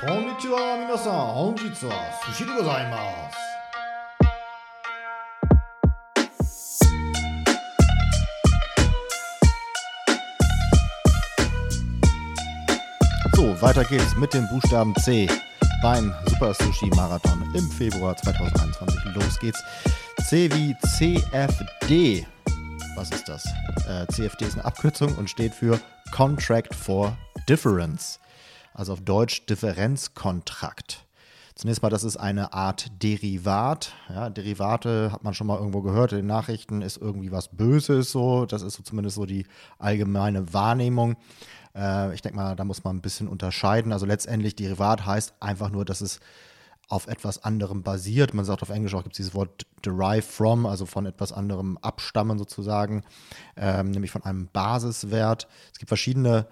こんにちは皆さん本日は寿司でございます So, weiter geht's mit dem Buchstaben C beim Super Sushi Marathon im Februar 2021. Los geht's. C wie CFD. Was ist das? Äh, CFD ist eine Abkürzung und steht für Contract for Difference. Also auf Deutsch Differenzkontrakt. Zunächst mal, das ist eine Art Derivat. Ja, Derivate hat man schon mal irgendwo gehört in den Nachrichten, ist irgendwie was Böses so. Das ist so zumindest so die allgemeine Wahrnehmung. Äh, ich denke mal, da muss man ein bisschen unterscheiden. Also letztendlich Derivat heißt einfach nur, dass es auf etwas anderem basiert. Man sagt auf Englisch auch, gibt es dieses Wort derive from, also von etwas anderem abstammen sozusagen, ähm, nämlich von einem Basiswert. Es gibt verschiedene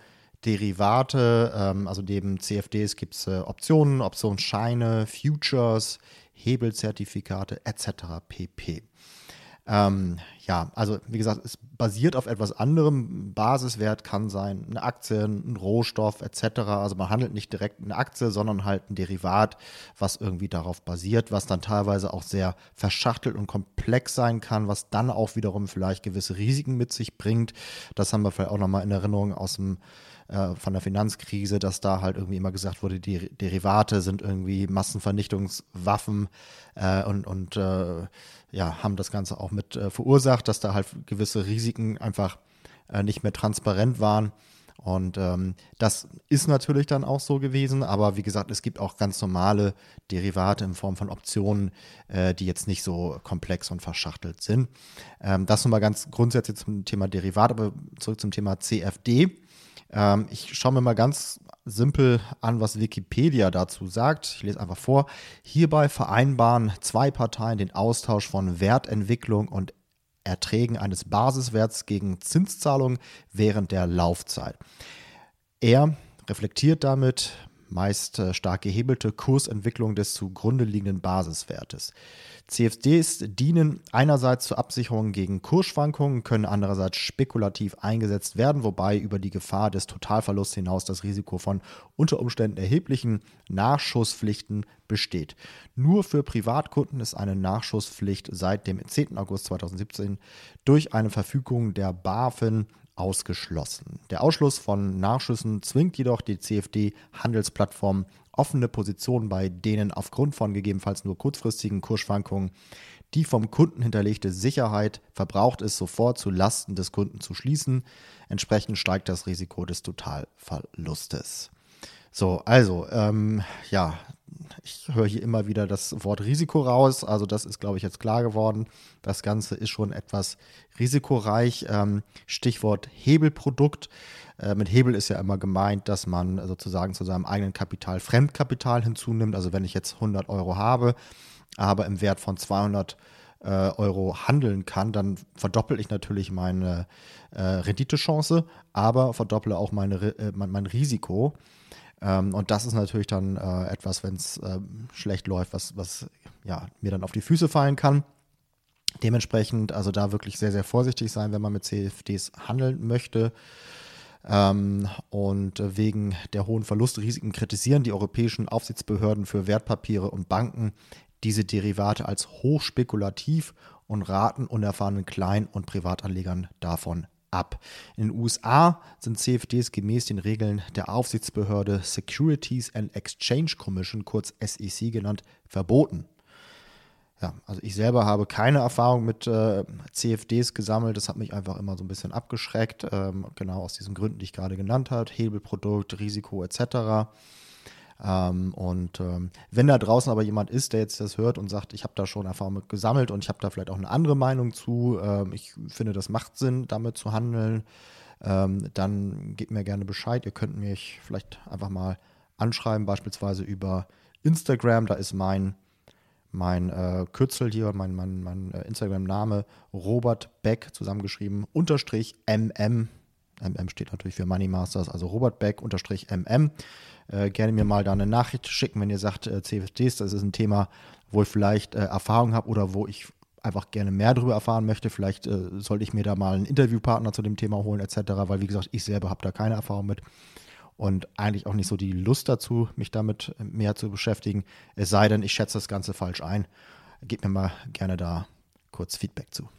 Derivate, ähm, also neben CFDs gibt es äh, Optionen, Optionsscheine, Futures, Hebelzertifikate etc. pp. Ähm, ja, also wie gesagt, es basiert auf etwas anderem. Basiswert kann sein eine Aktie, ein Rohstoff etc. Also man handelt nicht direkt eine Aktie, sondern halt ein Derivat, was irgendwie darauf basiert, was dann teilweise auch sehr verschachtelt und komplex sein kann, was dann auch wiederum vielleicht gewisse Risiken mit sich bringt. Das haben wir vielleicht auch nochmal in Erinnerung aus dem äh, von der Finanzkrise, dass da halt irgendwie immer gesagt wurde, die Derivate sind irgendwie Massenvernichtungswaffen äh, und, und äh, ja, haben das Ganze auch mit äh, verursacht, dass da halt gewisse Risiken einfach äh, nicht mehr transparent waren. Und ähm, das ist natürlich dann auch so gewesen, aber wie gesagt, es gibt auch ganz normale Derivate in Form von Optionen, äh, die jetzt nicht so komplex und verschachtelt sind. Ähm, das nun mal ganz grundsätzlich zum Thema Derivat, aber zurück zum Thema CFD. Ähm, ich schaue mir mal ganz simpel an, was Wikipedia dazu sagt. Ich lese einfach vor. Hierbei vereinbaren zwei Parteien den Austausch von Wertentwicklung und Erträgen eines Basiswerts gegen Zinszahlungen während der Laufzeit. Er reflektiert damit meist äh, stark gehebelte Kursentwicklung des zugrunde liegenden Basiswertes. CFDs dienen einerseits zur Absicherung gegen Kursschwankungen, können andererseits spekulativ eingesetzt werden, wobei über die Gefahr des Totalverlusts hinaus das Risiko von unter Umständen erheblichen Nachschusspflichten besteht. Nur für Privatkunden ist eine Nachschusspflicht seit dem 10. August 2017 durch eine Verfügung der BaFin ausgeschlossen. Der Ausschluss von Nachschüssen zwingt jedoch die CFD-Handelsplattform offene Positionen, bei denen aufgrund von gegebenenfalls nur kurzfristigen Kursschwankungen die vom Kunden hinterlegte Sicherheit verbraucht ist, sofort zu Lasten des Kunden zu schließen. Entsprechend steigt das Risiko des Totalverlustes. So, also, ähm, ja, ich höre hier immer wieder das Wort Risiko raus. Also das ist, glaube ich, jetzt klar geworden. Das Ganze ist schon etwas risikoreich. Ähm, Stichwort Hebelprodukt. Äh, mit Hebel ist ja immer gemeint, dass man sozusagen zu seinem eigenen Kapital Fremdkapital hinzunimmt. Also wenn ich jetzt 100 Euro habe, aber im Wert von 200 äh, Euro handeln kann, dann verdoppel ich natürlich meine äh, Renditechance, aber verdopple auch meine, mein, mein Risiko. Ähm, und das ist natürlich dann äh, etwas, wenn es äh, schlecht läuft, was, was ja, mir dann auf die Füße fallen kann. Dementsprechend also da wirklich sehr, sehr vorsichtig sein, wenn man mit CFDs handeln möchte. Ähm, und wegen der hohen Verlustrisiken kritisieren die europäischen Aufsichtsbehörden für Wertpapiere und Banken diese Derivate als hochspekulativ und raten unerfahrenen Klein- und Privatanlegern davon ab. In den USA sind CFDs gemäß den Regeln der Aufsichtsbehörde Securities and Exchange Commission, kurz SEC genannt, verboten. Ja, also ich selber habe keine Erfahrung mit äh, CFDs gesammelt. Das hat mich einfach immer so ein bisschen abgeschreckt, ähm, genau aus diesen Gründen, die ich gerade genannt habe, Hebelprodukt, Risiko etc. Ähm, und ähm, wenn da draußen aber jemand ist, der jetzt das hört und sagt, ich habe da schon Erfahrung gesammelt und ich habe da vielleicht auch eine andere Meinung zu, ähm, ich finde, das macht Sinn, damit zu handeln, ähm, dann gebt mir gerne Bescheid. Ihr könnt mich vielleicht einfach mal anschreiben, beispielsweise über Instagram. Da ist mein mein äh, Kürzel hier, mein, mein, mein äh, Instagram-Name Robert Beck zusammengeschrieben, unterstrich MM. MM steht natürlich für Money Masters, also Robert Beck unterstrich MM äh, gerne mir mal da eine Nachricht schicken, wenn ihr sagt, äh, CFDs, das ist ein Thema, wo ich vielleicht äh, Erfahrung habe oder wo ich einfach gerne mehr darüber erfahren möchte. Vielleicht äh, sollte ich mir da mal einen Interviewpartner zu dem Thema holen etc., weil wie gesagt, ich selber habe da keine Erfahrung mit. und eigentlich auch nicht so die Lust dazu, mich damit mehr zu beschäftigen. Es sei denn, ich schätze das Ganze falsch ein. Gebt mir mal gerne da kurz Feedback zu.